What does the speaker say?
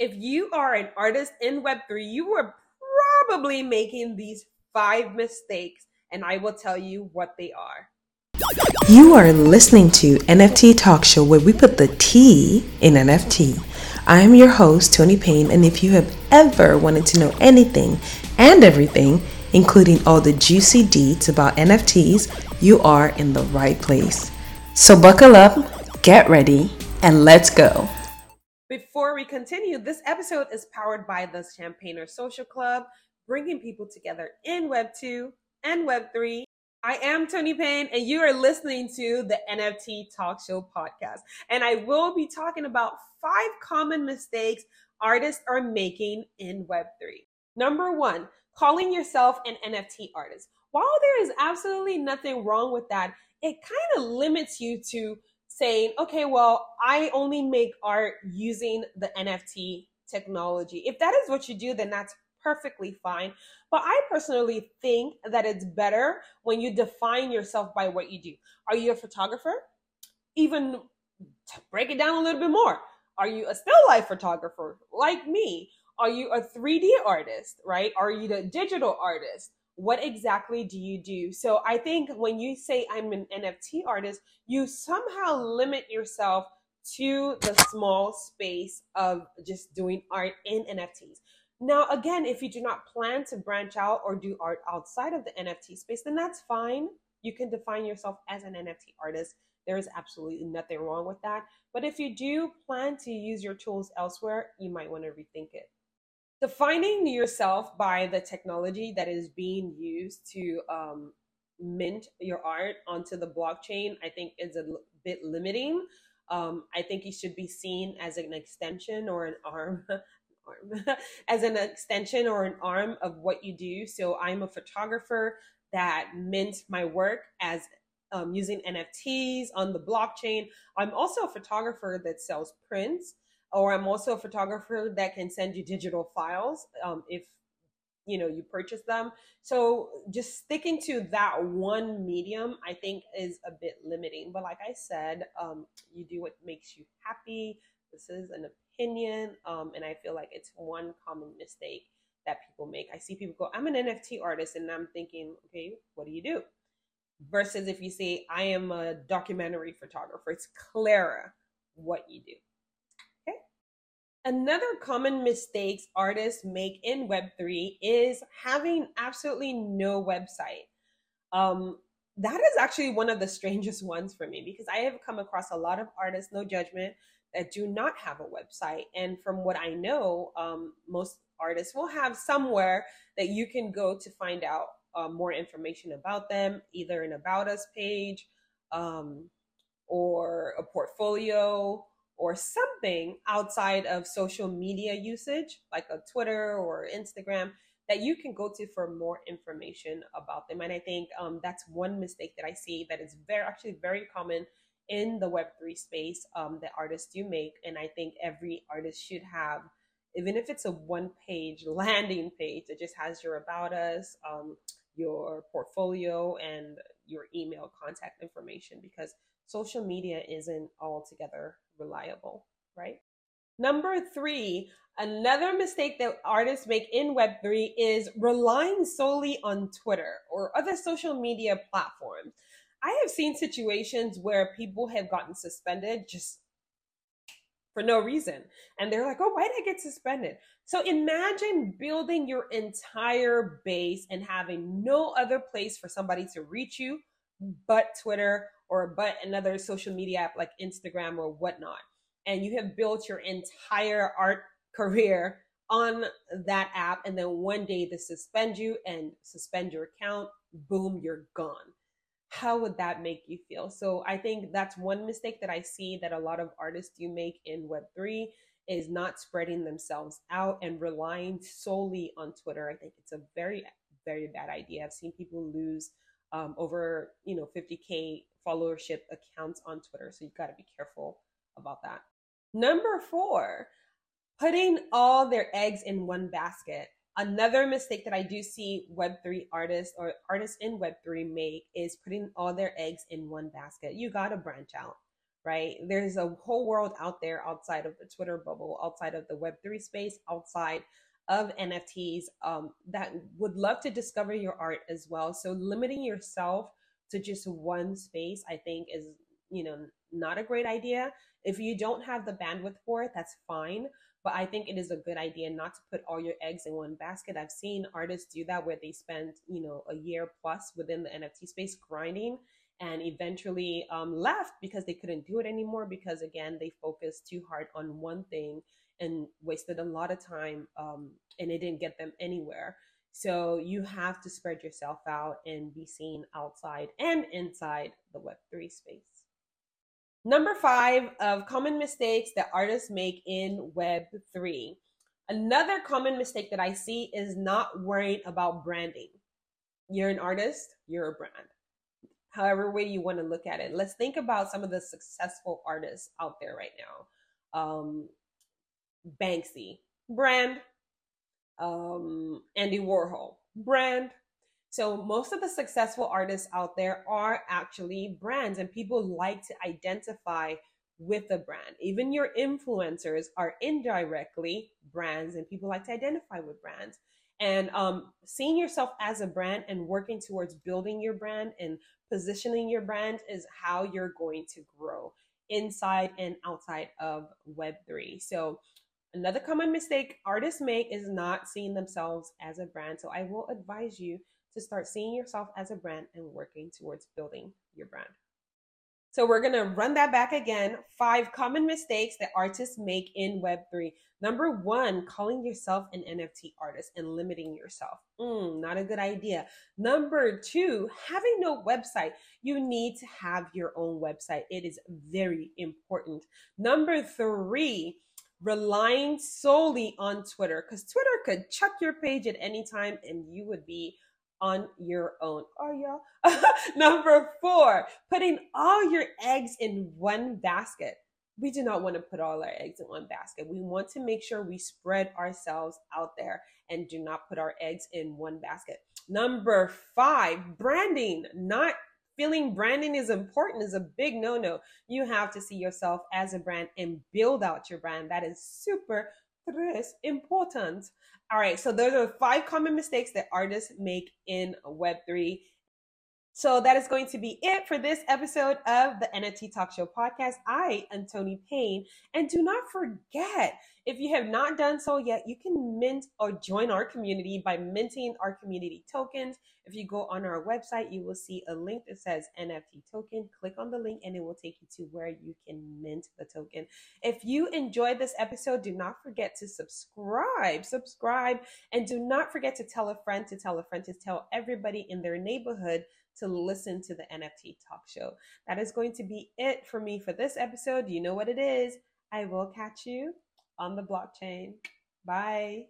If you are an artist in Web3, you were probably making these five mistakes, and I will tell you what they are. You are listening to NFT Talk Show where we put the T in NFT. I am your host, Toni Payne, and if you have ever wanted to know anything and everything, including all the juicy deeds about NFTs, you are in the right place. So buckle up, get ready, and let's go. Before we continue, this episode is powered by the Champagner Social Club, bringing people together in Web 2 and Web 3. I am Toni Payne, and you are listening to the NFT Talk Show podcast. And I will be talking about five common mistakes artists are making in Web3. Number one, calling yourself an NFT artist. While there is absolutely nothing wrong with that, it kind of limits you to saying, okay, well, I only make art using the NFT technology. If that is what you do, then that's perfectly fine. But I personally think that it's better when you define yourself by what you do. Are you a photographer? Even break it down a little bit more. Are you a still life photographer like me? Are you a 3D artist, right? Are you the digital artist? What exactly do you do? So I think when you say I'm an NFT artist, you somehow limit yourself to the small space of just doing art in NFTs. Now, again, if you do not plan to branch out or do art outside of the NFT space, then that's fine. You can define yourself as an NFT artist. There is absolutely nothing wrong with that. But if you do plan to use your tools elsewhere, you might want to rethink it defining yourself by the technology that is being used to um, mint your art onto the blockchain, I think is a l- bit limiting. Um, I think you should be seen as an extension or an arm, as an extension or an arm of what you do. So I'm a photographer that mints my work as um, using NFTs on the blockchain. I'm also a photographer that sells prints or I'm also a photographer that can send you digital files um, if you know you purchase them. So just sticking to that one medium, I think, is a bit limiting. But like I said, um, you do what makes you happy. This is an opinion, um, and I feel like it's one common mistake that people make. I see people go, "I'm an NFT artist," and I'm thinking, okay, what do you do? Versus if you say, "I am a documentary photographer," it's clearer what you do. Another common mistakes artists make in Web3 is having absolutely no website. Um, that is actually one of the strangest ones for me because I have come across a lot of artists, no judgment, that do not have a website. And from what I know, um, most artists will have somewhere that you can go to find out uh, more information about them, either an About Us page um, or a portfolio or something outside of social media usage, like a Twitter or Instagram, that you can go to for more information about them. And I think um, that's one mistake that I see that is very actually very common in the Web3 space um, that artists do make. And I think every artist should have, even if it's a one page landing page that just has your about us, um, your portfolio, and your email contact information, because social media isn't altogether reliable, right? Number three, another mistake that artists make in Web3 is relying solely on Twitter or other social media platforms. I have seen situations where people have gotten suspended just for no reason. And they're like, oh, why did I get suspended? So imagine building your entire base and having no other place for somebody to reach you but Twitter or but another social media app like Instagram or whatnot. And you have built your entire art career on that app. And then one day they suspend you and suspend your account. Boom, you're gone. How would that make you feel? So I think that's one mistake that I see that a lot of artists do make in Web3 is not spreading themselves out and relying solely on Twitter. I think it's a very, very bad idea. I've seen people lose um, over you know 50k followership accounts on Twitter. So you've got to be careful about that. Number four, putting all their eggs in one basket. Another mistake that I do see Web3 artists or artists in Web3 make is putting all their eggs in one basket. You got to branch out, right? There's a whole world out there outside of the Twitter bubble, outside of the Web3 space, outside of NFTs um, that would love to discover your art as well. So limiting yourself to just one space, I think, is you know not a great idea. If you don't have the bandwidth for it, that's fine. But I think it is a good idea not to put all your eggs in one basket. I've seen artists do that where they spend, you know, a year plus within the NFT space grinding and eventually um, left because they couldn't do it anymore because again they focused too hard on one thing and wasted a lot of time um, and it didn't get them anywhere so you have to spread yourself out and be seen outside and inside the web3 space number five of common mistakes that artists make in web3 another common mistake that i see is not worrying about branding you're an artist you're a brand however way you want to look at it. Let's think about some of the successful artists out there right now. Um, Banksy, brand. Um, Andy Warhol, brand. So most of the successful artists out there are actually brands, and people like to identify with the brand. Even your influencers are indirectly brands, and people like to identify with brands. And um, seeing yourself as a brand and working towards building your brand and positioning your brand is how you're going to grow inside and outside of web3 so another common mistake artists make is not seeing themselves as a brand. So i will advise you to start seeing yourself as a brand and working towards building your brand so we're going to run that back again. Five common mistakes that artists make in Web3. Number one, calling yourself an NFT artist and limiting yourself. Mm, not a good idea. Number two, having no website. You need to have your own website. It is very important. Number three, relying solely on Twitter because Twitter could chuck your page at any time and you would be on your own. Oh, yeah. Number four, putting all your eggs in one basket. We do not want to put all our eggs in one basket. We want to make sure we spread ourselves out there and do not put our eggs in one basket. Number five, branding. Not feeling branding is important is a big no no. You have to see yourself as a brand and build out your brand. That is super tres important. All right, so those are five common mistakes that artists make in Web3. So that is going to be it for this episode of the NFT Talk Show podcast. I am Toni Payne. And do not forget, if you have not done so yet, you can mint or join our community by minting our community tokens. If you go on our website, you will see a link that says NFT token. Click on the link and it will take you to where you can mint the token. If you enjoyed this episode, do not forget to subscribe. Subscribe and do not forget to tell a friend to tell a friend to tell everybody in their neighborhood to listen to the NFT talk show. That is going to be it for me for this episode. You know what it is. I will catch you on the blockchain. Bye.